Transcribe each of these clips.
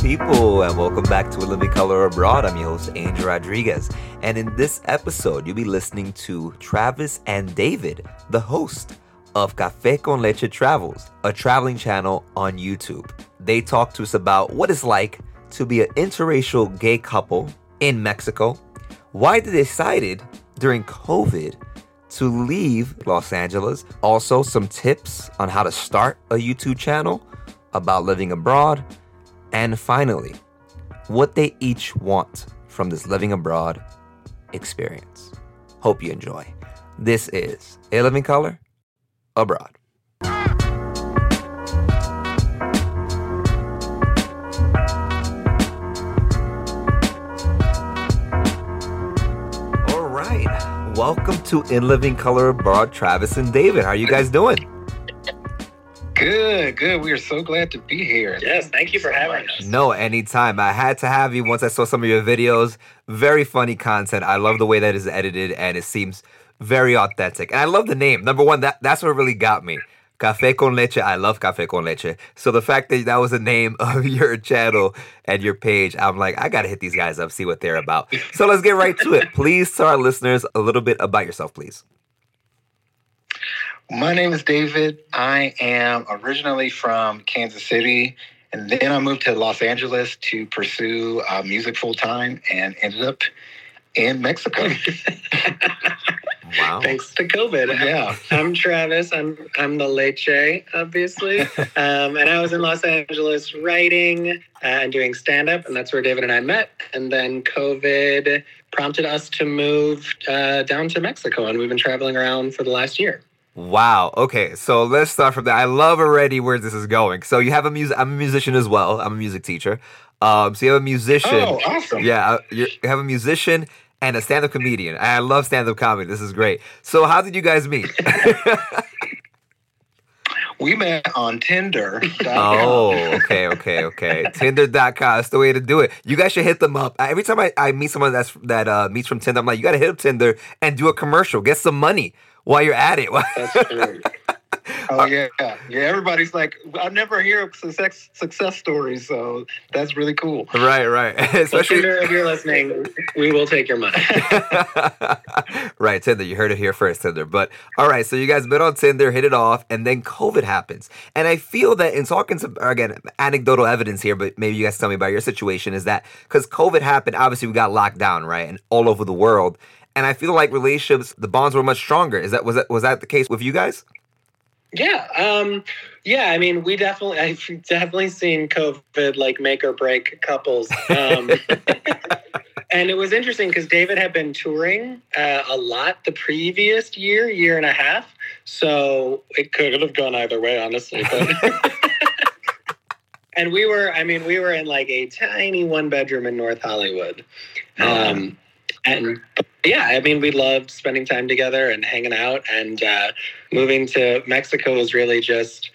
people, and welcome back to Living Color Abroad. I'm your host, Angel Rodriguez. And in this episode, you'll be listening to Travis and David, the host of Cafe con Leche Travels, a traveling channel on YouTube. They talk to us about what it's like to be an interracial gay couple in Mexico, why they decided during COVID to leave Los Angeles, also some tips on how to start a YouTube channel about living abroad, and finally, what they each want from this living abroad experience. Hope you enjoy. This is A Living Color Abroad. All right. Welcome to In Living Color Abroad, Travis and David. How are you guys doing? Good, good. We are so glad to be here. Yes, thank you for having us. No, anytime. I had to have you once I saw some of your videos. Very funny content. I love the way that is edited and it seems very authentic. And I love the name. Number one, that, that's what really got me. Cafe con leche. I love cafe con leche. So the fact that that was the name of your channel and your page, I'm like, I gotta hit these guys up, see what they're about. So let's get right to it. Please tell our listeners a little bit about yourself, please. My name is David. I am originally from Kansas City, and then I moved to Los Angeles to pursue uh, music full time and ended up in Mexico. Wow. Thanks to COVID. Yeah. I'm Travis. I'm I'm the leche, obviously. Um, and I was in Los Angeles writing uh, and doing stand up, and that's where David and I met. And then COVID prompted us to move uh, down to Mexico, and we've been traveling around for the last year. Wow. Okay. So let's start from there. I love already where this is going. So you have a music. I'm a musician as well. I'm a music teacher. Um. So you have a musician. Oh, awesome. Yeah. uh, You have a musician and a stand-up comedian. I love stand-up comedy. This is great. So how did you guys meet? We met on Tinder. oh, okay, okay, okay. Tinder.com. That's the way to do it. You guys should hit them up. Every time I, I meet someone that's that uh, meets from Tinder, I'm like, you got to hit up Tinder and do a commercial. Get some money while you're at it. That's true. Oh yeah, yeah. Everybody's like, I never hear success success stories, so that's really cool. right, right. Especially if you're listening, we will take your money. right, Tinder. You heard it here first, Tinder. But all right, so you guys met on Tinder, hit it off, and then COVID happens. And I feel that in talking to again anecdotal evidence here, but maybe you guys tell me about your situation is that because COVID happened, obviously we got locked down, right, and all over the world. And I feel like relationships, the bonds were much stronger. Is that was that was that the case with you guys? Yeah, um, yeah. I mean, we definitely, I've definitely seen COVID like make or break couples. Um, and it was interesting because David had been touring uh, a lot the previous year, year and a half. So it could have gone either way, honestly. But and we were, I mean, we were in like a tiny one bedroom in North Hollywood. Um, and yeah, I mean, we loved spending time together and hanging out. And uh, moving to Mexico was really just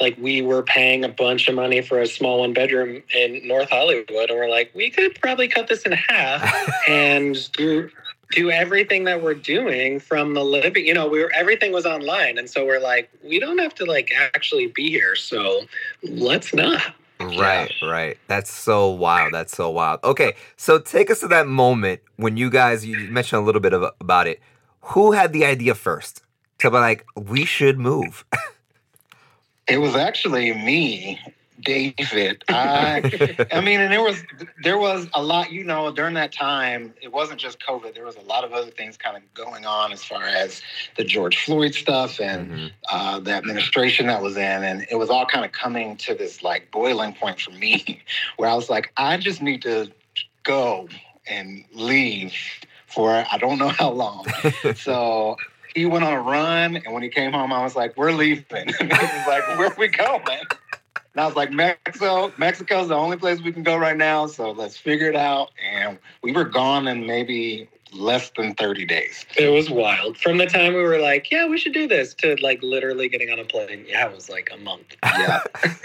like we were paying a bunch of money for a small one bedroom in North Hollywood, and we're like, we could probably cut this in half and do do everything that we're doing from the living. You know, we were everything was online, and so we're like, we don't have to like actually be here, so let's not. Right, right. That's so wild. That's so wild. Okay, so take us to that moment when you guys you mentioned a little bit of, about it. Who had the idea first to be like, we should move? It was actually me, David. I, I mean, and there was there was a lot. You know, during that time, it wasn't just COVID. There was a lot of other things kind of going on as far as the George Floyd stuff and Mhm. uh, the administration that was in, and it was all kind of coming to this like boiling point for me, where I was like, I just need to go and leave for I don't know how long. so he went on a run, and when he came home, I was like, "We're leaving." he was like, "Where are we going?" And I was like, "Mexico. Mexico's the only place we can go right now. So let's figure it out." And we were gone in maybe less than thirty days. It was wild. From the time we were like, yeah, we should do this, to like literally getting on a plane. Yeah, it was like a month. Yeah.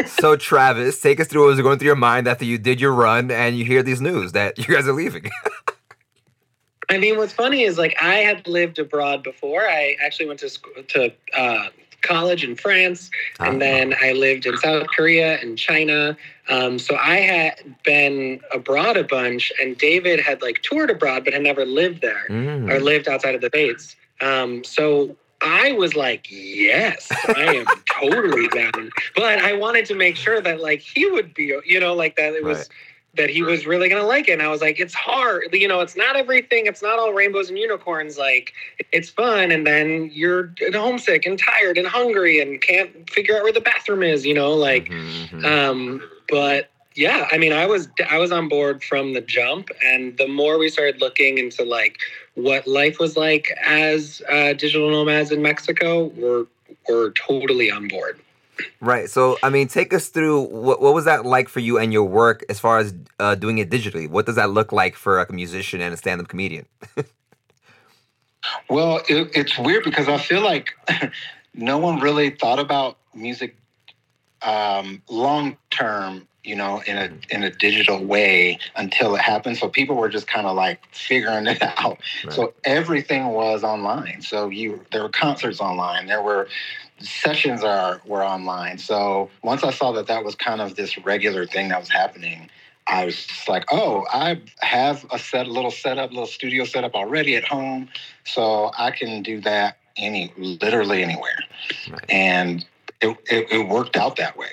so Travis, take us through what was going through your mind after you did your run and you hear these news that you guys are leaving. I mean, what's funny is like I had lived abroad before. I actually went to school to uh, college in France, and Ah. then I lived in South Korea and China. Um, so I had been abroad a bunch, and David had like toured abroad, but had never lived there Mm. or lived outside of the States. Um, so I was like, yes, I am totally down. But I wanted to make sure that like he would be, you know, like that it was Right. That he was really gonna like it. And I was like, it's hard, you know, it's not everything, it's not all rainbows and unicorns. Like it's fun, and then you're homesick and tired and hungry and can't figure out where the bathroom is, you know, like Mhm, mhm. um, but yeah, I mean, I was I was on board from the jump, and the more we started looking into like what life was like as uh, digital nomads in Mexico, we're we're totally on board. Right. So, I mean, take us through what what was that like for you and your work as far as uh, doing it digitally? What does that look like for like, a musician and a stand-up comedian? Well, it, it's weird because I feel like no one really thought about music um, long term, you know, in a in a digital way until it happened. So people were just kind of like figuring it out. Right. So everything was online. So you there were concerts online. There were sessions are were online. So once I saw that that was kind of this regular thing that was happening, I was just like, oh, I have a set, a little setup, little studio setup already at home, so I can do that any, literally anywhere, Right. and it, it, it worked out that way.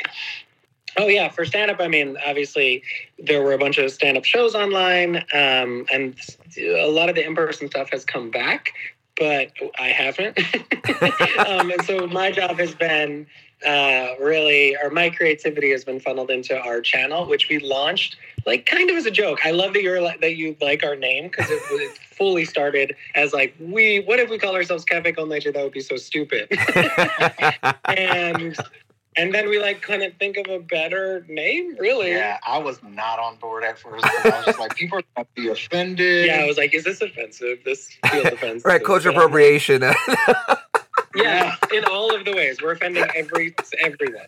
Oh yeah, for stand up, I mean, obviously there were a bunch of stand up shows online, um, and a lot of the in person stuff has come back, but I haven't. um, and so my job has been uh, really, or my creativity has been funneled into our channel, which we launched like kind of as a joke. I love that you're that you like our name because it, it fully started as like we. What if we call ourselves Cafe Con Leche? That would be so stupid. and and then we like couldn't think of a better name, really. Yeah, I was not on board at first. I was just like, people are going to be offended. Yeah, I was like, is this offensive? This feels offensive. right. Culture appropriation. Yeah, in all of the ways, we're offending every everyone.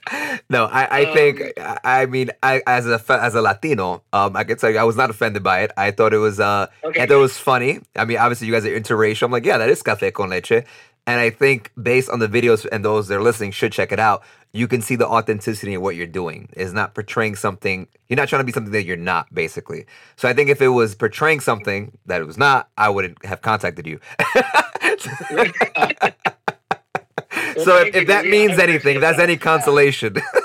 no, I, I Um, think I I mean I as a as a Latino, um, I can tell you I was not offended by it. I thought it was uh, Okay, I thought it was funny. I mean, obviously you guys are interracial. I'm like, yeah, that is cafe con leche. And I think based on the videos and those that are listening should check it out. You can see the authenticity of what you're doing. It's not portraying something. You're not trying to be something that you're not, basically. So I think if it was portraying something that it was not, I wouldn't have contacted you. so if, if that means anything, if that's any consolation.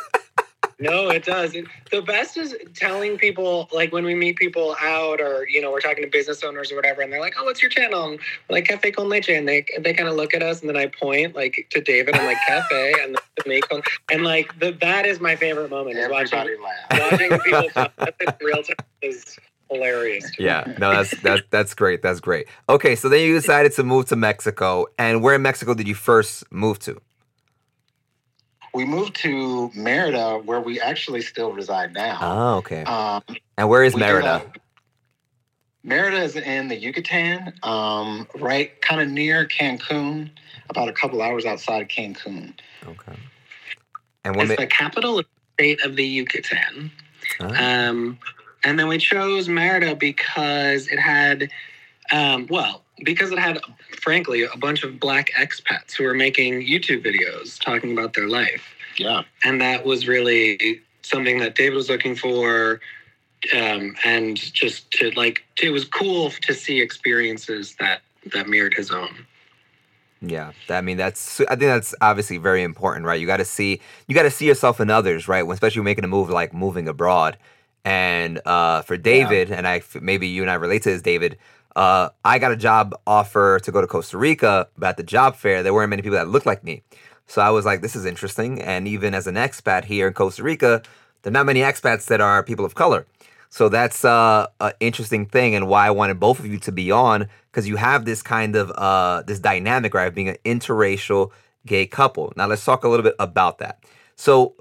no, it does. It- the best is telling people, like when we meet people out, or you know, we're talking to business owners or whatever, and they're like, "Oh, what's your channel?" And we're like Cafe Con Leche, and they they kind of look at us, and then I point like to David, I'm like Cafe, and then to me, and like the, that is my favorite moment is watching Everybody laughed. watching people talk in real time is hilarious. to me. Yeah, no, that's that's that's great. That's great. Okay, so then you decided to move to Mexico, and where in Mexico did you first move to? We moved to Merida, where we actually still reside now. Oh, okay. Um, And where is Merida? a- Merida is in the Yucatan, um, right kind of near Cancun, about a couple hours outside of Cancun. Okay. And? It's Ma- the capital of the state of the Yucatan. Ah, Um, and then we chose Merida because it had, um, well, because it had, frankly, a bunch of black expats who were making YouTube videos talking about their life. Yeah. And that was really something that David was looking for. Um, and just to like, it was cool to see experiences that that mirrored his own. yeah. I mean, that's. I think that's obviously very important, right? You got to see. You got to see yourself in others, right? When, especially making a move like moving abroad. And uh, for David, and I maybe you and I relate to this, David. Uh, I got a job offer to go to Costa Rica, but at the job fair, there weren't many people that looked like me. So I was like, this is interesting. And even as an expat here in Costa Rica, there are not many expats that are people of color. So that's uh, an interesting thing, and why I wanted both of you to be on because you have this kind of uh, this dynamic, right, of being an interracial gay couple. Now let's talk a little bit about that. So,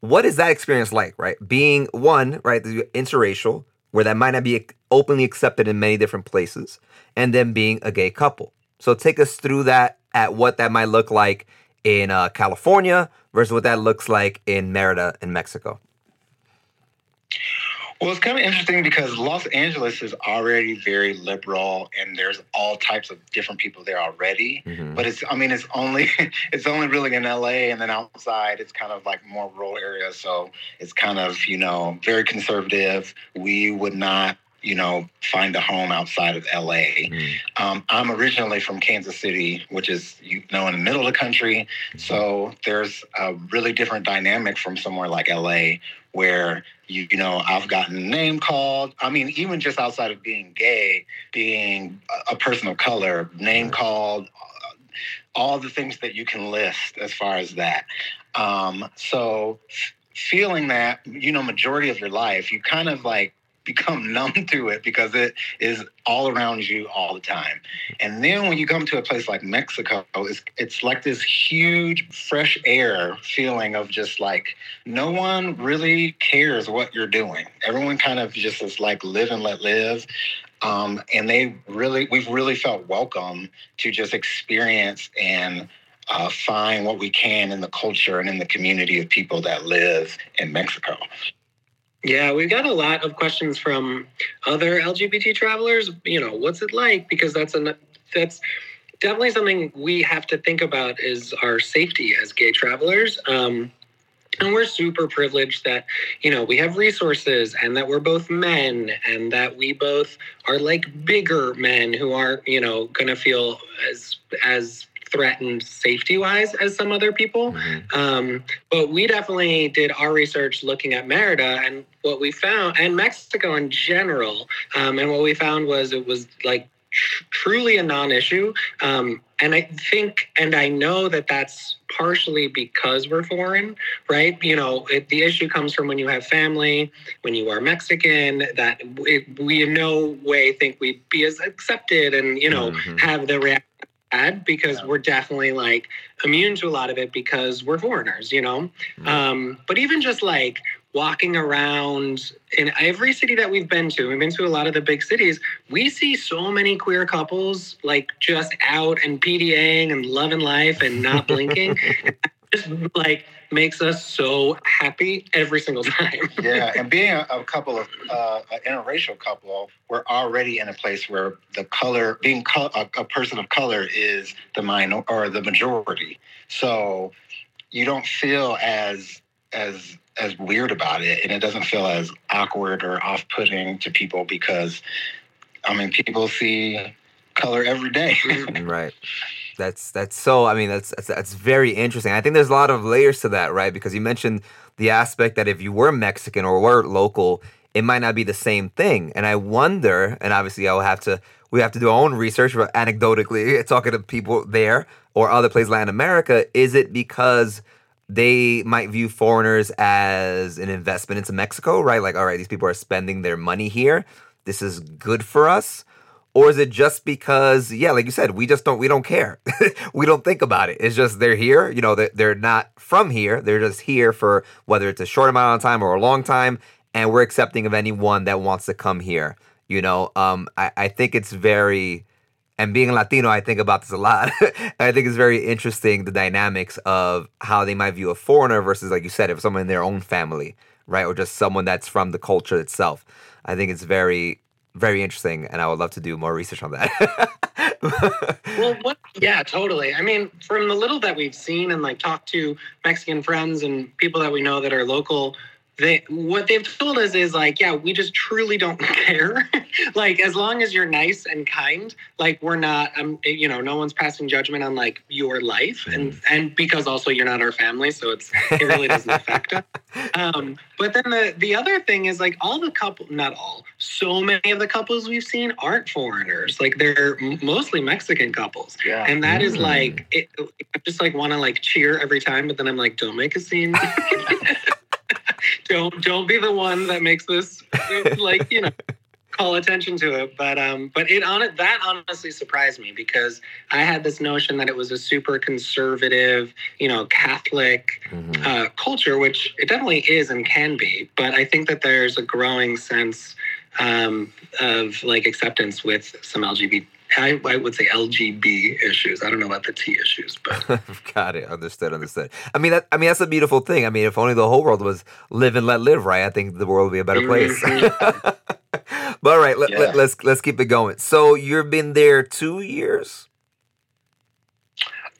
what is that experience like, right? Being one, right, interracial, where that might not be openly accepted in many different places, and then being a gay couple. So, take us through that at what that might look like in uh, California versus what that looks like in Merida in Mexico. Well, it's kind of interesting because Los Angeles is already very liberal, and there's all types of different people there already. Mhm. But it's, I mean, it's only it's only really in LA, and then outside, it's kind of like more rural areas. So it's kind of you know very conservative. We would not you know find a home outside of LA. Mhm. Um, I'm originally from Kansas City, which is you know in the middle of the country. So there's a really different dynamic from somewhere like LA, where you, you know I've gotten name called. I mean, even just outside of being gay, being a, person of color, name called, uh, all the things that you can list as far as that. Um, so feeling that you know majority of your life, you kind of like become numb to it because it is all around you all the time. And then when you come to a place like Mexico, it's, it's like this huge fresh air feeling of just like no one really cares what you're doing. Everyone kind of just is like live and let live. Um, and they really, we've really felt welcome to just experience and uh, find what we can in the culture and in the community of people that live in Mexico. Yeah, we've got a lot of questions from other LGBT travelers. You know, what's it like? Because that's an that's definitely something we have to think about is our safety as gay travelers. Um, and we're super privileged that you know we have resources and that we're both men and that we both are like bigger men who aren't you know going to feel as as threatened safety wise as some other people Mhm. um, but we definitely did our research looking at Merida and what we found, and Mexico in general. Um, and what we found was it was like tr- truly a non issue. Um, and I think, and I know that that's partially because we're foreign, right? You know, it, the issue comes from when you have family, when you are Mexican, that it, we in no way think we'd be as accepted and, you know, Mhm. have the reaction had because Yeah. we're definitely like immune to a lot of it because we're foreigners, you know? Right. Um, but even just like walking around in every city that we've been to, we've been to a lot of the big cities, we see so many queer couples like just out and PDAing and loving life and not blinking. just like makes us so happy every single time. yeah, and being a, a couple of uh, an interracial couple, we're already in a place where the color, being co- a, a person of color, is the minor or the majority. So you don't feel as as as weird about it, and it doesn't feel as awkward or off putting to people because, I mean, people see color every day. right that's that's so i mean that's, that's that's very interesting. I think there's a lot of layers to that right? Because you mentioned the aspect that if you were mexican or were local it might not be the same thing. And i wonder and obviously i'll have to we have to do our own research but anecdotally talking to people there or other places latin america is it because they might view foreigners as an investment into mexico right? Like all right these people are spending their money here. This is good for us or is it just because yeah like you said we just don't we don't care. We don't think about it. It's just they're here you know they're, they're not from here. They're just here for whether it's a short amount of time or a long time and we're accepting of anyone that wants to come here you know? Um i, I think it's very and being a latino i think about this a lot. I think it's very interesting the dynamics of how they might view a foreigner versus like you said if someone in their own family right or just someone that's from the culture itself. I think it's very very interesting and i would love to do more research on that well, what, yeah, totally. I mean, from the little that we've seen and like talked to Mexican friends and people that we know that are local, they what they've told us is like, yeah, we just truly don't care. like, as long as you're nice and kind, like we're not, um, you know, no one's passing judgment on like your life, and and because also you're not our family, so it's it really doesn't affect us. Um, but then the the other thing is like all the couple, not all, so many of the couples we've seen aren't foreigners. Like they're mostly Mexican couples. Yeah. And that is Mm. like, it, I just like want to like cheer every time, but then I'm like, don't make a scene. don't don't be the one that makes this like you know call attention to it. But um, but it on it that honestly surprised me because I had this notion that it was a super conservative, you know, Catholic Mhm. uh, culture, which it definitely is and can be. But I think that there's a growing sense um, of like acceptance with some LGBT I, would say LGB issues. I don't know about the T issues, but got it. Understood. Understood. I mean, that, I mean, that's a beautiful thing. I mean, if only the whole world was live and let live, right? I think the world would be a better place. Mhm. but all right, let, Yeah. let, let's let's keep it going. So you've been there two years.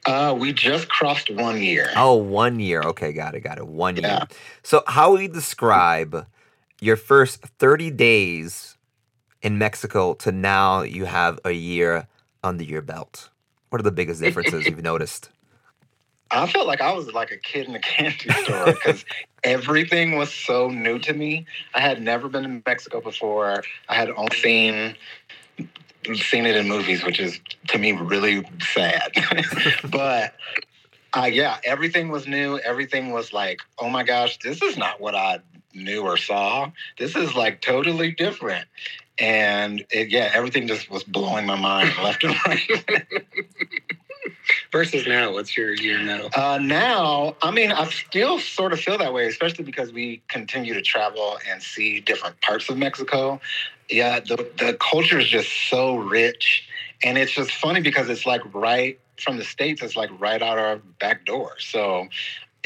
Uh, we just crossed one year. Oh, one year. Okay, got it, got it. One year. So, how would you describe your first 30 days in Mexico to now you have a year under your belt? What are the biggest differences you've noticed? I felt like I was like a kid in a candy store because everything was so new to me. I had never been to Mexico before. I had only seen seen it in movies, which is to me really sad. but uh, yeah, everything was new. Everything was like, oh my gosh, this is not what I knew or saw. This is like totally different. And it, yeah, everything just was blowing my mind left and right. versus now, what's your year now? Uh, now, I mean, I still sort of feel that way, especially because we continue to travel and see different parts of Mexico. Yeah, the, the culture is just so rich. And it's just funny because it's like right from the States, it's like right out our back door. So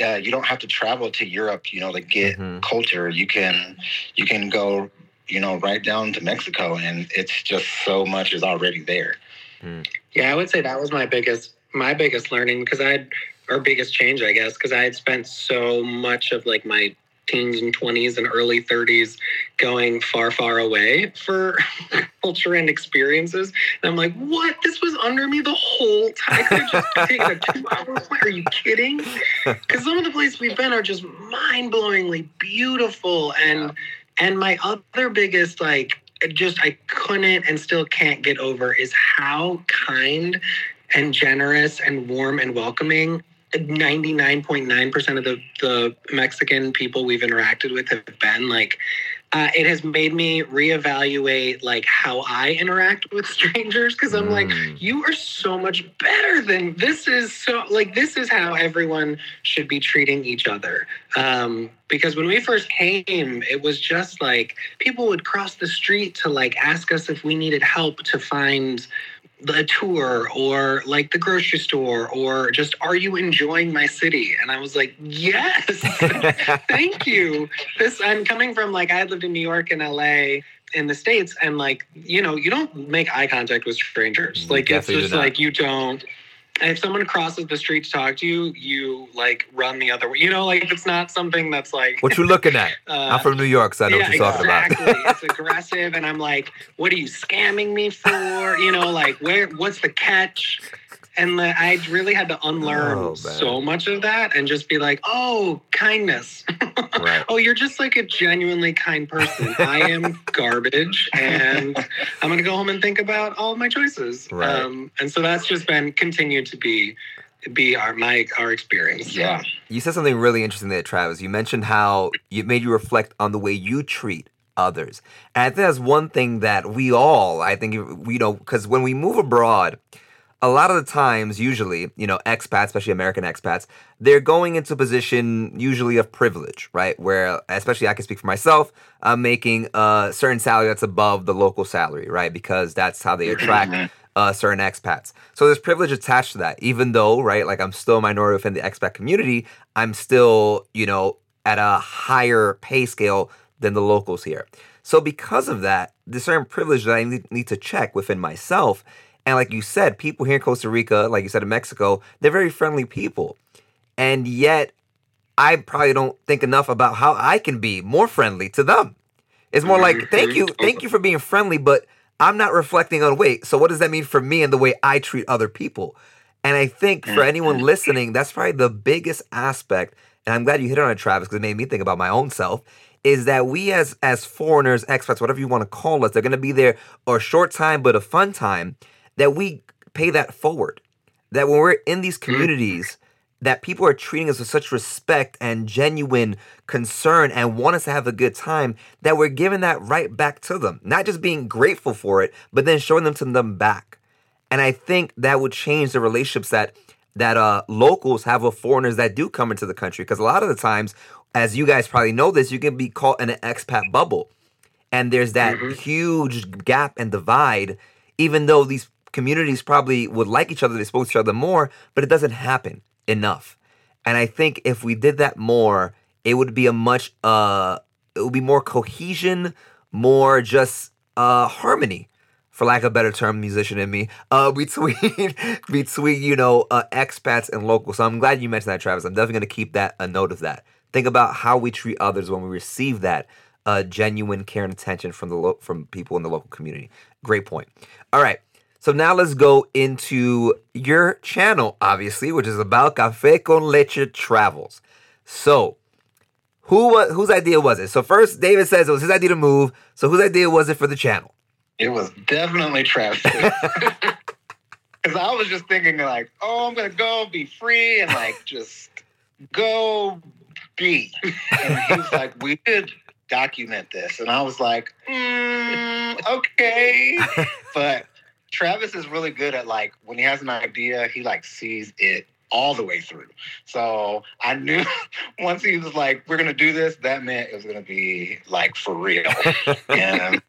uh, you don't have to travel to Europe, you know, to get Mhm. culture. You can, you can go, you know, right down to Mexico and it's just so much is already there. Hmm. Yeah, I would say that was my biggest my biggest learning because I had or biggest change, I guess, because I had spent so much of like my teens and twenties and early thirties going far, far away for culture and experiences. And I'm like, what? This was under me the whole time. I could have just taken a two hour flight. Are you kidding? Because some of the places we've been are just mind blowingly beautiful. And and my other biggest like just I couldn't and still can't get over is how kind and generous and warm and welcoming 99.9% of the, the Mexican people we've interacted with have been. Like uh, it has made me reevaluate like how I interact with strangers because I'm like Mm. you are so much better than this is so like this is how everyone should be treating each other um, because when we first came it was just like people would cross the street to like ask us if we needed help to find the tour or like the grocery store or just are you enjoying my city? And i was like yes. Thank you. This i'm coming from like i had lived in new york and la in the states and like you know you don't make eye contact with strangers. Mm, like it's definitely just like you don't and if someone crosses the street to talk to you you like run the other way you know like it's not something that's like what you looking at? uh, I'm from New York, so I know what you're talking exactly. about. Exactly, it's aggressive, and I'm like, "What are you scamming me for?" You know, like, where? What's the catch? And I really had to unlearn Oh, so much of that, and just be like, "Oh, kindness. right. oh, you're just like a genuinely kind person. I am garbage, and I'm gonna go home and think about all of my choices." Right. Um, and so that's just been continued to be be our my our experience. Yeah. You said something really interesting there, Travis. You mentioned how it made you reflect on the way you treat others. And I think that's one thing that we all, I think, you know, because when we move abroad, a lot of the times, usually, you know, expats, especially American expats, they're going into a position usually of privilege, right? Where, especially I can speak for myself, I'm making a certain salary that's above the local salary, right? Because that's how they attract uh, certain expats. So there's privilege attached to that, even though, right, like I'm still a minority within the expat community, I'm still, you know, at a higher pay scale than the locals here. So because of that, there's certain privilege that I need, need to check within myself. And like you said, people here in Costa Rica, like you said in Mexico, they're very friendly people. And yet, I probably don't think enough about how I can be more friendly to them. It's more like, thank you, mm-hmm. thank you for being friendly, but I'm not reflecting on wait, so what does that mean for me and the way I treat other people? And I think for anyone mm-hmm. listening, that's probably the biggest aspect, and I'm glad you hit on it, Travis, because it made me think about my own self, is that we as as foreigners, expats, whatever you want to call us, they're gonna be there a short time but a fun time, that we pay that forward. That when we're in these communities, that people are treating us with such respect and genuine concern and want us to have a good time that we're giving that right back to them. Not just being grateful for it, but then showing them to them back. And I think that would change the relationships that that uh locals have with foreigners that do come into the country. Because a lot of the times, as you guys probably know this, you can be caught in an expat bubble. And there's that Mhm. huge gap and divide, even though these communities probably would like each other, they spoke to each other more, but it doesn't happen enough. And I think if we did that more, it would be a much uh it would be more cohesion, more just uh harmony, for lack of a better term, musician in me, uh between between, you know, uh expats and locals. So I'm glad you mentioned that, Travis. I'm definitely gonna keep that a note of that. Think about how we treat others when we receive that uh, genuine care and attention from the lo- from people in the local community. Great point. All right. So now let's go into your channel, obviously, which is about Café con Leche Travels. So, who wa- whose idea was it? So first, David says it was his idea to move. So whose idea was it for the channel? It was definitely Travis. Because I was just thinking, like, oh, I'm going to go be free and, like, just go be. And he was like, we could document this. And I was like, mm, okay. But Travis is really good at, like, when he has an idea, he, like, sees it all the way through. So I knew once he was like, we're going to do this, that meant it was going to be, like, for real. and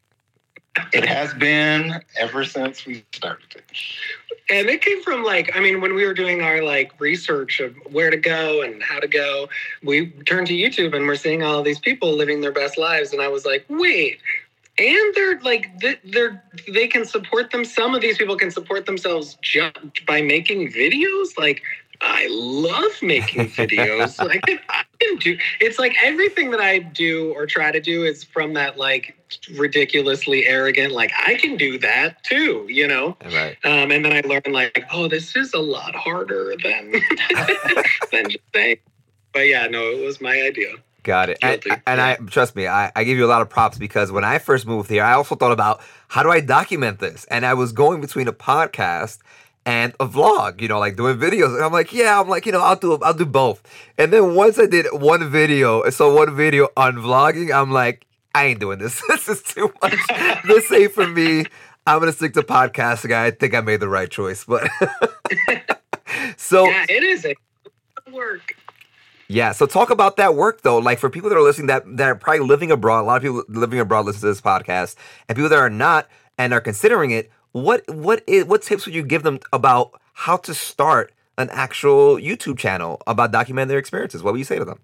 it has been ever since we started it. And it came from like, I mean, when we were doing our like research of where to go and how to go, we turned to YouTube and we're seeing all these people living their best lives. And I was like, wait, and they're like they're they can support them. Some of these people can support themselves just by making videos. Like I love making videos. like I can do. It's like everything that I do or try to do is from that like ridiculously arrogant. Like I can do that too. You know. Right. Um, and then I learned like, oh, this is a lot harder than than just saying. But yeah, no, it was my idea. Got it. And, and I trust me, I, I give you a lot of props because when I first moved here, I also thought about how do I document this? And I was going between a podcast and a vlog, you know, like doing videos. And I'm like, yeah, I'm like, you know, I'll do I'll do both. And then once I did one video, so one video on vlogging, I'm like, I ain't doing this. this is too much. this ain't for me. I'm gonna stick to podcasting. I think I made the right choice. But so yeah, it is a work. Yeah, so talk about that work though. Like for people that are listening that that are probably living abroad, a lot of people living abroad listen to this podcast, and people that are not and are considering it. What what is what tips would you give them about how to start an actual YouTube channel about documenting their experiences? What would you say to them?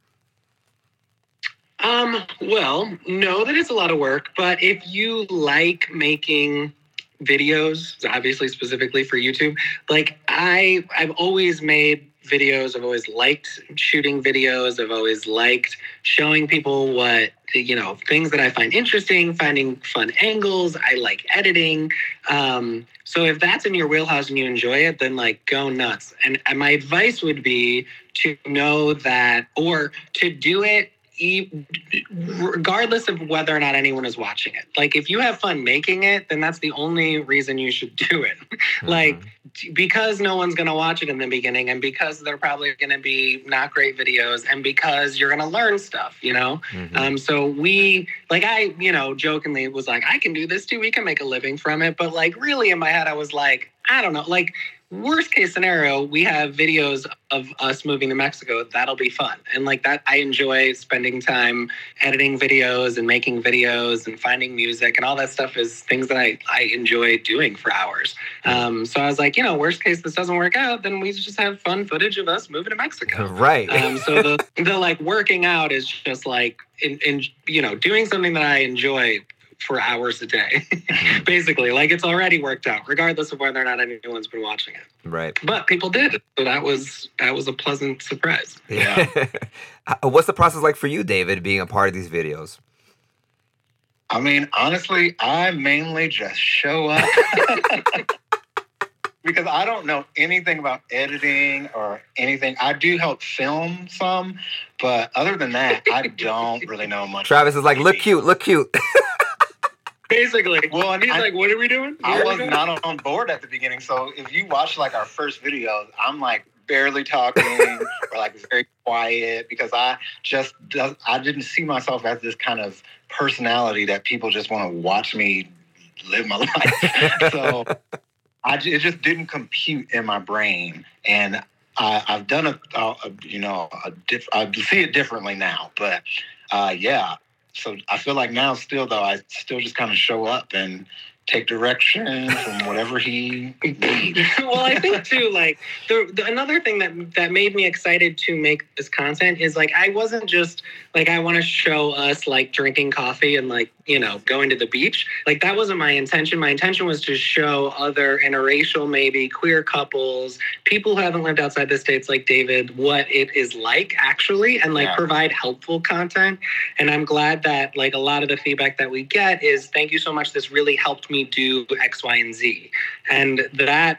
Um, well, no, that it's a lot of work, but if you like making videos, obviously specifically for YouTube, like I I've always made videos. I've always liked shooting videos. I've always liked showing people what you know things that I find interesting, finding fun angles. I like editing. Um, so if that's in your wheelhouse and you enjoy it, then like go nuts. And, and my advice would be to know that or to do it regardless of whether or not anyone is watching it. Like if you have fun making it, then that's the only reason you should do it. like because no one's going to watch it in the beginning and because they're probably going to be not great videos and because you're going to learn stuff, you know? Mhm. Um, so we, like, I, you know, jokingly was like, I can do this too. We can make a living from it. But like, really in my head, I was like, I don't know. Like, worst case scenario, we have videos of us moving to Mexico. That'll be fun. And like that, I enjoy spending time editing videos and making videos and finding music and all that stuff is things that I, I enjoy doing for hours. Um, so I was like, you know, worst case, this doesn't work out, then we just have fun footage of us moving to Mexico. right. Um, so the the like working out is just like in, in you know doing something that I enjoy for hours a day, basically. Like it's already worked out, regardless of whether or not anyone's been watching it. right. But people did, so that was that was a pleasant surprise. Yeah. Uh, What's the process like for you, David, being a part of these videos? I mean, honestly, I mainly just show up because I don't know anything about editing or anything. I do help film some, but other than that, I don't really know much. Travis is like, look cute, look cute. Basically, Well, and he's I- like, "What are we doing?" I Where are we was going?" not on board at the beginning. So if you watch like our first videos, I'm like barely talking or like very quiet because I just I didn't see myself as this kind of personality that people just want to watch me live my life. so I it just didn't compute in my brain, and I, I've done a, a, a you know a diff, I see it differently now. But uh, yeah, so I feel like now still though I still just kind of show up and take direction from whatever he needs. well, I think too, like the, the another thing that that made me excited to make this content is like I wasn't just like I want to show us like drinking coffee and like you know going to the beach. Like that wasn't my intention. My intention was to show other interracial, maybe queer couples, people who haven't lived outside the states, like David, what it is like actually, and like Yeah. provide helpful content. And I'm glad that like a lot of the feedback that we get is thank you so much. This really helped me do X, Y, and Z. And that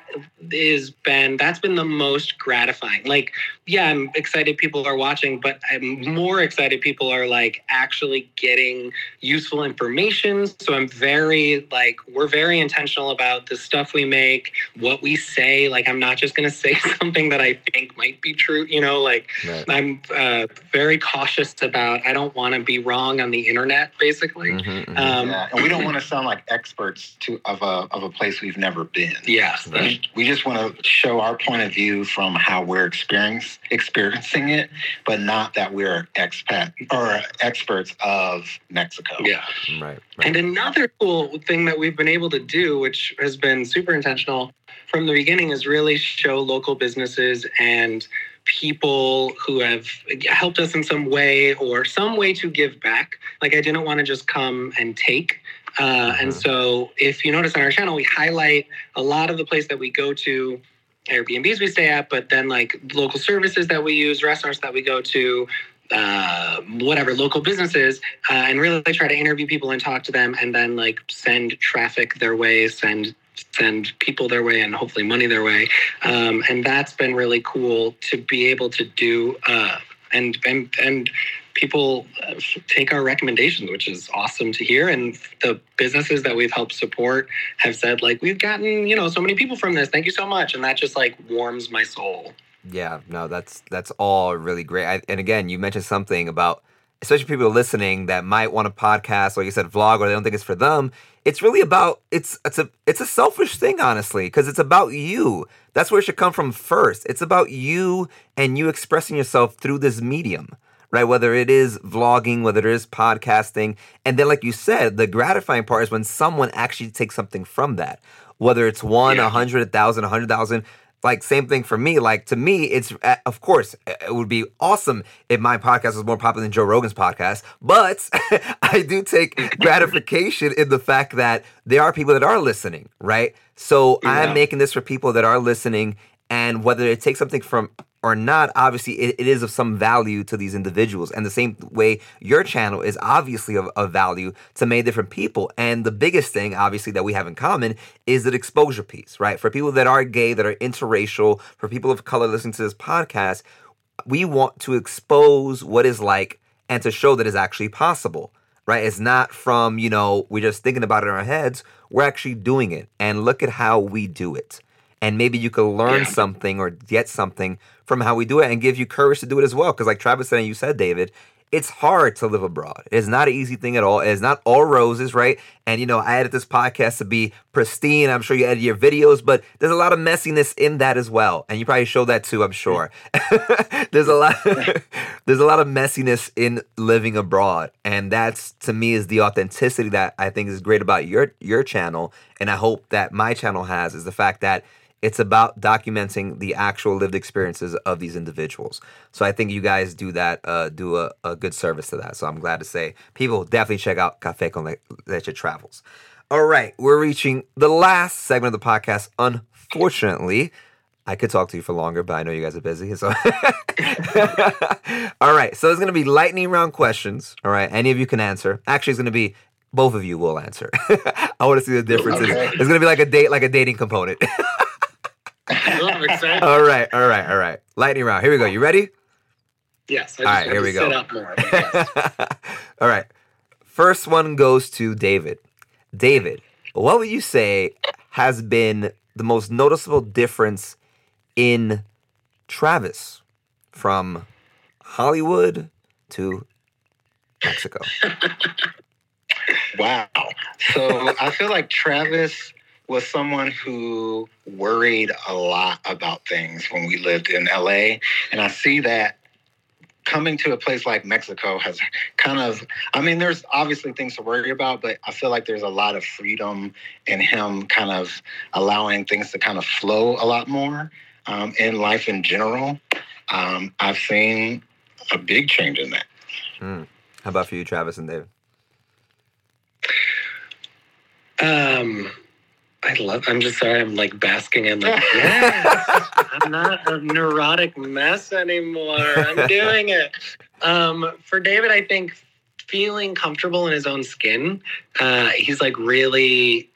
is been that's been the most gratifying. Like, yeah, I'm excited people are watching, but I'm more excited people are like actually getting useful information. So I'm very like we're very intentional about the stuff we make, what we say. Like I'm not just gonna say something that I think might be true, you know, like Right. I'm uh, very cautious about I don't want to be wrong on the internet, basically. Mhm, mhm. Um, yeah, and we don't want to sound like experts to of a of a place we've never been. Yeah. Right. We just want to show our point of view from how we're experience, experiencing it, but not that we're expat or experts of Mexico. Yeah. right. And another cool thing that we've been able to do, which has been super intentional from the beginning, is really show local businesses and people who have helped us in some way or some way to give back. Like I didn't want to just come and take. Uh, And Mhm. so if you notice on our channel, we highlight a lot of the place that we go to, Airbnbs we stay at, but then like local services that we use, restaurants that we go to, uh, whatever local businesses uh, and really try to interview people and talk to them and then like send traffic their way send send people their way and hopefully money their way um, and that's been really cool to be able to do uh, and and and people uh, take our recommendations which is awesome to hear. And the businesses that we've helped support have said like we've gotten you know so many people from this. Thank you so much. And that just like warms my soul. Yeah, no, that's that's all really great. I, and again, you mentioned something about especially people listening that might want a podcast, like you said, vlog, or they don't think it's for them. It's really about it's it's a it's a selfish thing, honestly, because it's about you. That's where it should come from first. It's about you and you expressing yourself through this medium, right? Whether it is vlogging, whether it is podcasting, and then, like you said, the gratifying part is when someone actually takes something from that. Whether it's one, a Yeah. hundred, a thousand, a hundred thousand, like same thing for me like to me it's uh, of course it would be awesome if my podcast was more popular than joe rogan's podcast but i do take gratification in the fact that there are people that are listening right so Yeah. i'm making this for people that are listening and whether it takes something from or not obviously it, it is of some value to these individuals. And the same way your channel is obviously of, of value to many different people. And the biggest thing obviously that we have in common is the exposure piece right? For people that are gay that are interracial for people of color listening to this podcast we want to expose what is like and to show that it's actually possible right? It's not from you know we're just thinking about it in our heads. We're actually doing it. And look at how we do it and maybe you could learn Yeah. something or get something from how we do it and give you courage to do it as well. Because like travis said and you said david it's hard to live abroad. It's not an easy thing at all. It's not all roses right? And you know i edit this podcast to be pristine. I'm sure you edit your videos but there's a lot of messiness in that as well. And you probably show that too i'm sure. There's a lot there's a lot of messiness in living abroad. And that's to me is the authenticity that i think is great about your your channel. And i hope that my channel has is the fact that it's about documenting the actual lived experiences of these individuals. So I think you guys do that, uh, do a, a good service to that. So I'm glad to say people definitely check out Cafe con Le- Leche Travels. All right, we're reaching the last segment of the podcast. Unfortunately, I could talk to you for longer, but I know you guys are busy. So, all right. So it's gonna be lightning round questions. All right, any of you can answer. Actually, it's gonna be both of you will answer. I want to see the differences. Okay. It's gonna be like a date, like a dating component. I'm excited. all right, all right, all right. Lightning round. Here we go. You ready? yes I just all right, here to we go. sit up more yes. all right. First one goes to David. David, what would you say has been the most noticeable difference in Travis from Hollywood to Mexico? Wow. So I feel like Travis was someone who worried a lot about things when we lived in LA. And I see that coming to a place like Mexico has kind of, I mean, there's obviously things to worry about, but I feel like there's a lot of freedom in him kind of allowing things to kind of flow a lot more um, in life in general. Um, I've seen a big change in that. Mm. How about for you, Travis and David? Um, I love. I'm just sorry. I'm like basking in like, yes, I'm not a neurotic mess anymore. I'm doing it. Um, for David, I think feeling comfortable in his own skin. Uh, he's like really,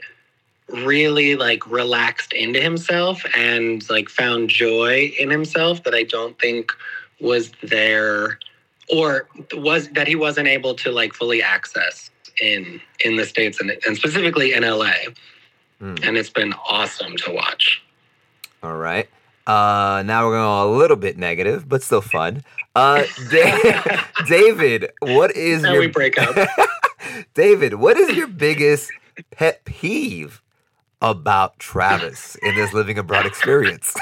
really like relaxed into himself and like found joy in himself that I don't think was there or was that he wasn't able to like fully access in in the states and, and specifically in LA. Mm. And it's been awesome to watch. All right. Uh, now we're going a little bit negative, but still fun. Uh, David, what is now your we break up? David, what is your biggest pet peeve about Travis in this living abroad experience?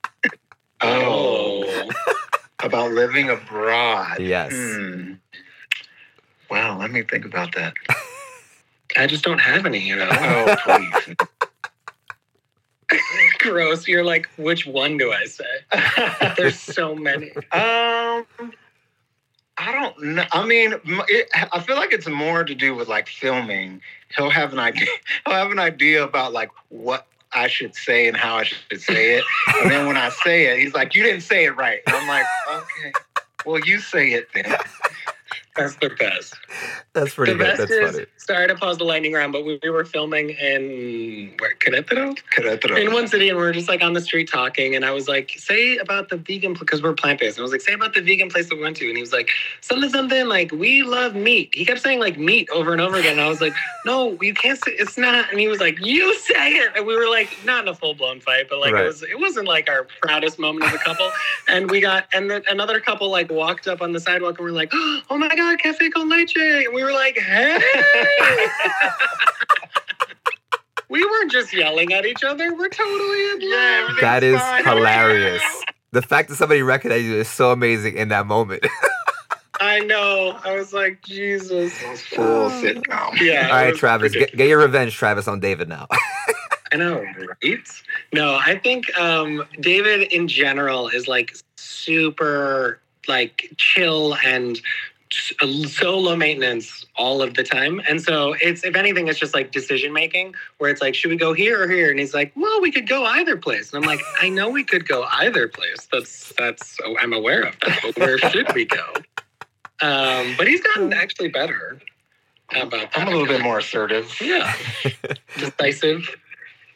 oh, about living abroad. Yes. Hmm. Wow, let me think about that. I just don't have any, you know. Oh, please. Gross. You're like, which one do I say? There's so many. Um, I don't know. I mean, it, I feel like it's more to do with like filming. He'll have an idea. He'll have an idea about like what I should say and how I should say it. and then when I say it, he's like, "You didn't say it right." And I'm like, "Okay, well, you say it then." That's the best. That's pretty the good. best That's is, funny. Sorry to pause the lightning round, but we, we were filming in where Querétaro? Querétaro. in one city, and we were just like on the street talking. And I was like, "Say about the vegan because we're plant based." And I was like, "Say about the vegan place that we went to." And he was like, "Something, something like we love meat." He kept saying like meat over and over again. And I was like, "No, you can't say it's not." And he was like, "You say it." And we were like, not in a full blown fight, but like Right. it was. It wasn't like our proudest moment as a couple. and we got and then another couple like walked up on the sidewalk and we're like, "Oh my god, cafe con leche!" And we were like, "Hey." We weren't just yelling at each other. We're totally in Yeah, love. everything- That is fine. hilarious. The fact that somebody recognized you is so amazing in that moment. I know. I was like, Jesus. It was full sitcom. Yeah. All it right, was Travis, get, get your revenge, Travis, on David now. I know, right? No, I think um, David in general is like super like chill and s- so low maintenance all of the time. And so it's if anything, it's just like decision making where it's like, should we go here or here? And he's like, well, we could go either place. And I'm like, I know we could go either place. That's that's oh, I'm aware of that. But where should we go? Um, but he's gotten actually better about that. I'm a little bit more assertive. Yeah. Decisive.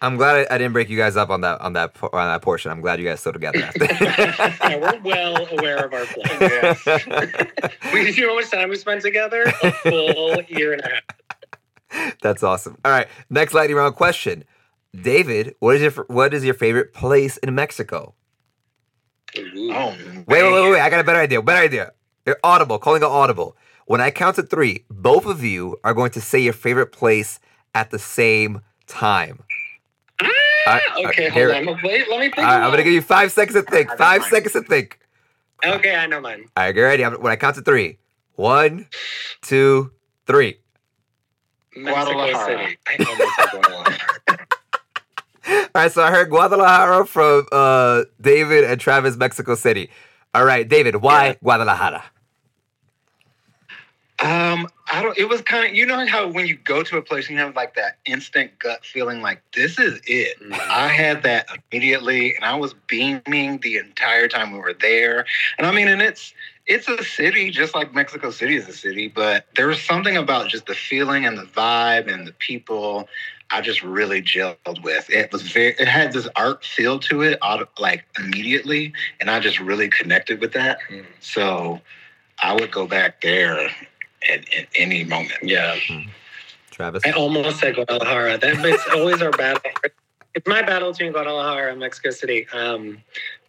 I'm glad I, I didn't break you guys up on that on that on that portion. I'm glad you guys still together. yeah, we're well aware of our plans. We, you know how much time we spent together? A full year and a half. That's awesome. All right, next lightning round question. David, what is your what is your favorite place in Mexico? Ooh. Oh, Wait, wait, man. wait, wait! I got a better idea. Better idea. You're audible. Calling it audible. When I count to three, both of you are going to say your favorite place at the same time. I- okay, I- here- hold on. Wait, let me think. All right, a I'm gonna give you five seconds to think. Five mine. seconds to think. Okay, I know mine. All right, get ready. I'm, when I count to three. One, two, three. Mexico Guadalajara. City. I almost said Guadalajara. All right, so I heard Guadalajara from uh, David and Travis, Mexico City. All right, David, why Yeah. Guadalajara? Um, I don't. It was kind of you know how when you go to a place and you have like that instant gut feeling like this is it. Mhm. I had that immediately, and I was beaming the entire time we were there. And I mean, and it's it's a city just like Mexico City is a city, but there was something about just the feeling and the vibe and the people. I just really gelled with. It was very. It had this art feel to it, like immediately, and I just really connected with that. Mm. So I would go back there at, at any moment. Yeah. Travis? I almost said Guadalajara. That, but it's always our battle. It's my battle between Guadalajara and Mexico City. Um,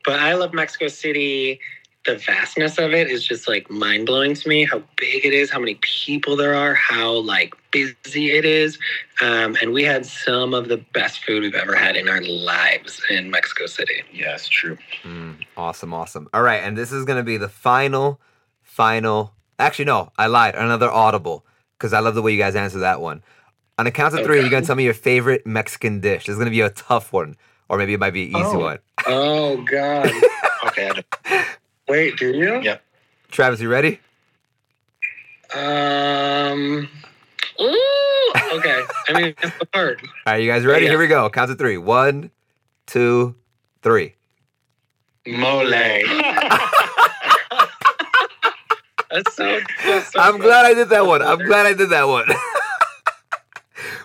but I love Mexico City the vastness of it is just like mind blowing to me. How big it is, how many people there are, how like busy it is, um, and we had some of the best food we've ever had in our lives in Mexico City. Yeah, it's true. Mm, awesome, awesome. All right, and this is gonna be the final, final. Actually, no, I lied. Another audible because I love the way you guys answer that one. On the count of three, Okay. you're gonna tell me your favorite Mexican dish. This is gonna be a tough one, or maybe it might be an easy Oh. one. Oh God! Okay. I don't- Wait, do you? Yep. Travis, you ready? Um. Ooh. Okay. I mean, it's hard. All right, you guys ready? Yeah. Here we go. Count to three. One, two, three. Mole. That's so. That's so I'm funny. glad I did that one. I'm glad I did that one.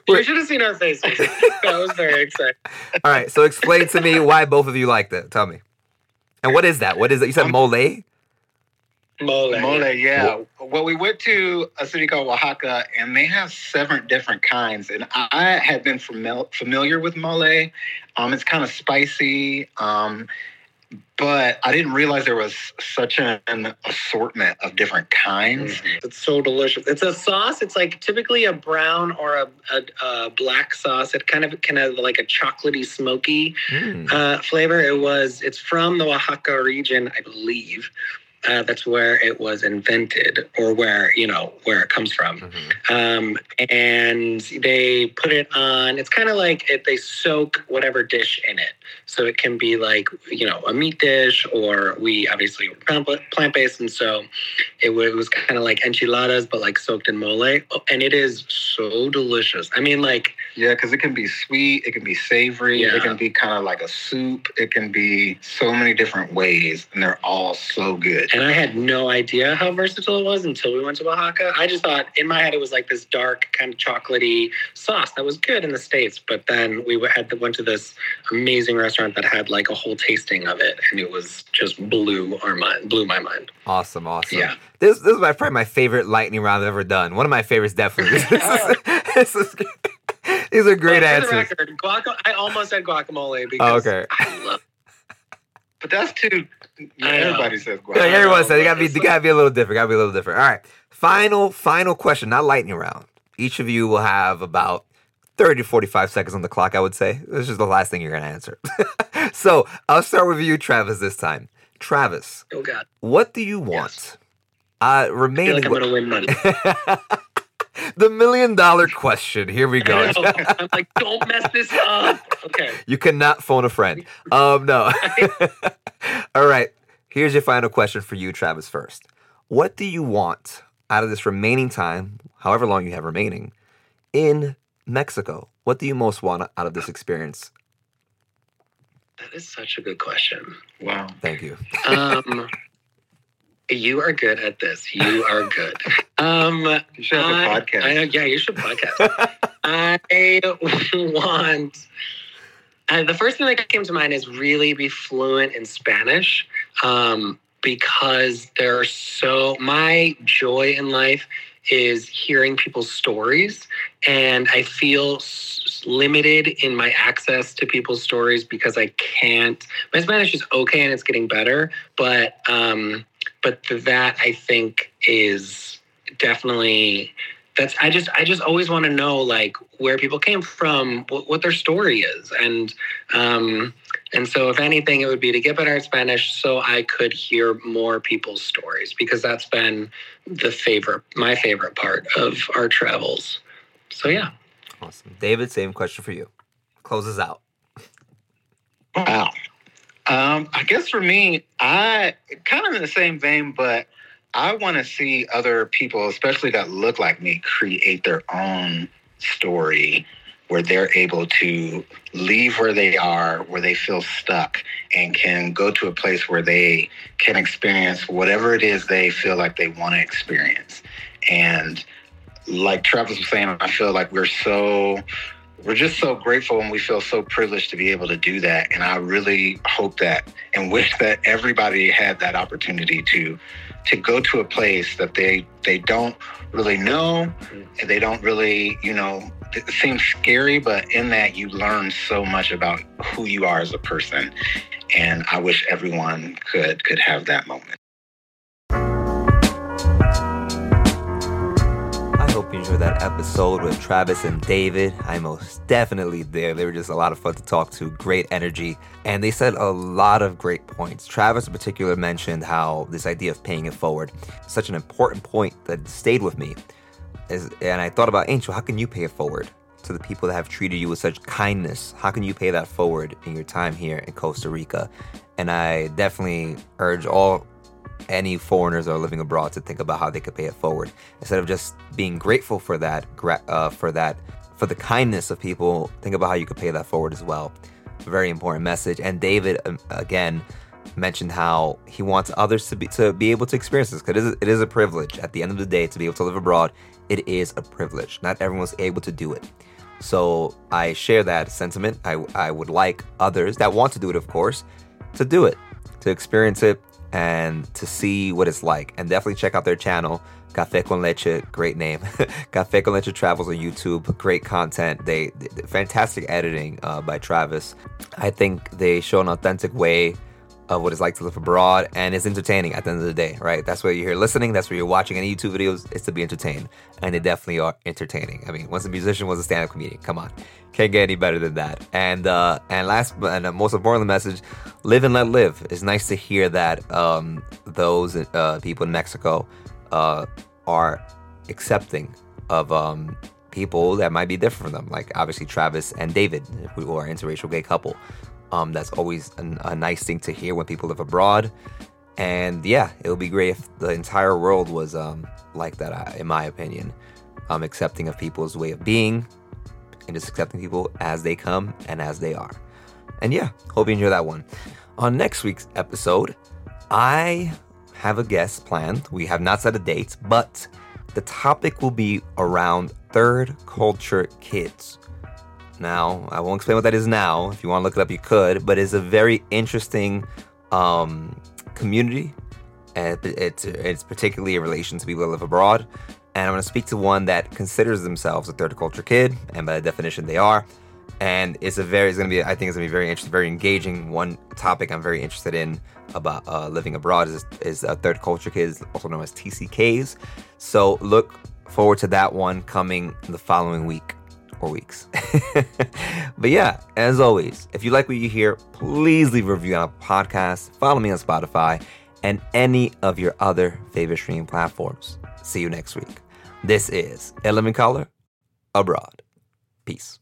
You should have seen our faces. That was very exciting. All right, so explain to me why both of you liked it. Tell me. And what is that? What is that? You said Um, mole? Mole. Mole, yeah. Well, we went to a city called Oaxaca, and they have seven different kinds. And I had been famil- familiar with mole. Um, it's kind of spicy, um, but I didn't realize there was such an assortment of different kinds. It's so delicious. It's a sauce. It's like typically a brown or a, a, a black sauce. It kind of kind of like a chocolatey, smoky Mm. uh, flavor. It was. It's from the Oaxaca region, I believe. Uh, that's where it was invented, or where you know where it comes from. Mhm. um, and they put it on. It's kind of like it, they soak whatever dish in it, so it can be like you know a meat dish, or we obviously were plant based, and so it, it was kind of like enchiladas, but like soaked in mole, and it is so delicious. I mean, like Yeah, because it can be sweet, it can be savory, Yeah. it can be kind of like a soup, it can be so many different ways, and they're all so good. And I had no idea how versatile it was until we went to Oaxaca. I just thought in my head it was like this dark kind of chocolatey sauce that was good in the states. But then we had to, went to this amazing restaurant that had like a whole tasting of it, and it was just blew our mind, blew my mind. Awesome, awesome. Yeah. This this is my probably my favorite lightning round I've ever done. One of my favorites, definitely. This is- this is- these are great answers. record, guaca- I almost said guacamole because Oh, okay. I love. But that's too. I know. Everybody says Yeah, guac. everyone know, said you gotta be it's you gotta be a little different. Gotta be a little different. All right. Final final question, not lightning round. Each of you will have about 30 to 45 seconds on the clock, I would say. This is the last thing you're gonna answer. so I'll start with you, Travis, this time. Travis, Oh God, what do you want? Uh I feel remaining like I'm gonna win money. the million dollar question. Here we go. I know. I'm like, don't mess this up. Okay. You cannot phone a friend. Um, no. All right. Here's your final question for you, Travis, first. What do you want out of this remaining time, however long you have remaining, in Mexico? What do you most want out of this experience? That is such a good question. Wow. Thank you. Um, you are good at this. You are good. Um, You should have a I- podcast. I know. Yeah, you should podcast. I want. Uh, the first thing that came to mind is really be fluent in Spanish, um, because there are so. My joy in life is hearing people's stories, and I feel s- limited in my access to people's stories because I can't. My Spanish is okay and it's getting better, but um, but that I think is definitely that's i just i just always want to know like where people came from what, what their story is and um and so if anything it would be to get better at spanish so i could hear more people's stories because that's been the favorite my favorite part of our travels so yeah Awesome. David, same question for you. Closes out. Wow. Um, I guess for me, I kind of in the same vein, but I want to see other people, especially that look like me, create their own story where they're able to leave where they are, where they feel stuck, and can go to a place where they can experience whatever it is they feel like they want to experience. And like Travis was saying, I feel like we're so we're just so grateful and we feel so privileged to be able to do that. And I really hope that and wish that everybody had that opportunity to to go to a place that they they don't really know and they don't really, you know, it seems scary, but in that you learn so much about who you are as a person. And I wish everyone could could have that moment. That episode with Travis and David. I'm most definitely there. They were just a lot of fun to talk to, great energy, and they said a lot of great points. Travis, in particular, mentioned how this idea of paying it forward, such an important point that stayed with me. And I thought about Angel, how can you pay it forward to the people that have treated you with such kindness? How can you pay that forward in your time here in Costa Rica? And I definitely urge all any foreigners that are living abroad to think about how they could pay it forward. Instead of just being grateful for that uh, for that for the kindness of people think about how you could pay that forward as well. Very important message. And david um, again mentioned how he wants others to be to be able to experience this because it is, it is a privilege at the end of the day to be able to live abroad. It is a privilege. Not everyone's able to do it. So i share that sentiment. I, I would like others that want to do it of course to do it to experience it and to see what it's like. And definitely check out their channel, Cafe con Leche, great name. Cafe con Leche Travels on YouTube, great content. They, they fantastic editing uh, by Travis. I think they show an authentic way of what it's like to live abroad, and it's entertaining at the end of the day, right? That's why you're here listening. That's why you're watching any YouTube videos. It's to be entertained, and they definitely are entertaining. I mean, once a musician was a stand-up comedian, come on, can't get any better than that. And uh, and last but and most important message: live and let live. It's nice to hear that um, those uh, people in Mexico uh, are accepting of um, people that might be different from them, like obviously Travis and David, who are interracial gay couple. Um, that's always an, a nice thing to hear when people live abroad. And yeah, it would be great if the entire world was um, like that, uh, in my opinion. Um, accepting of people's way of being and just accepting people as they come and as they are. And yeah, hope you enjoy that one. On next week's episode, I have a guest planned. We have not set a date, but the topic will be around third culture kids now. I won't explain what that is now. If you want to look it up, you could. But it's a very interesting um, community. And it's, it's particularly in relation to people that live abroad. And I'm going to speak to one that considers themselves a third culture kid, and by definition, they are. And it's a very, it's going to be, I think it's going to be very interesting, very engaging. One topic I'm very interested in about uh, living abroad is, is uh, third culture kids, also known as TCKs. So look forward to that one coming the following week weeks. but yeah, as always, if you like what you hear, please leave a review on podcast, follow me on Spotify, and any of your other favorite streaming platforms. See you next week. This is Element Color Abroad. Peace.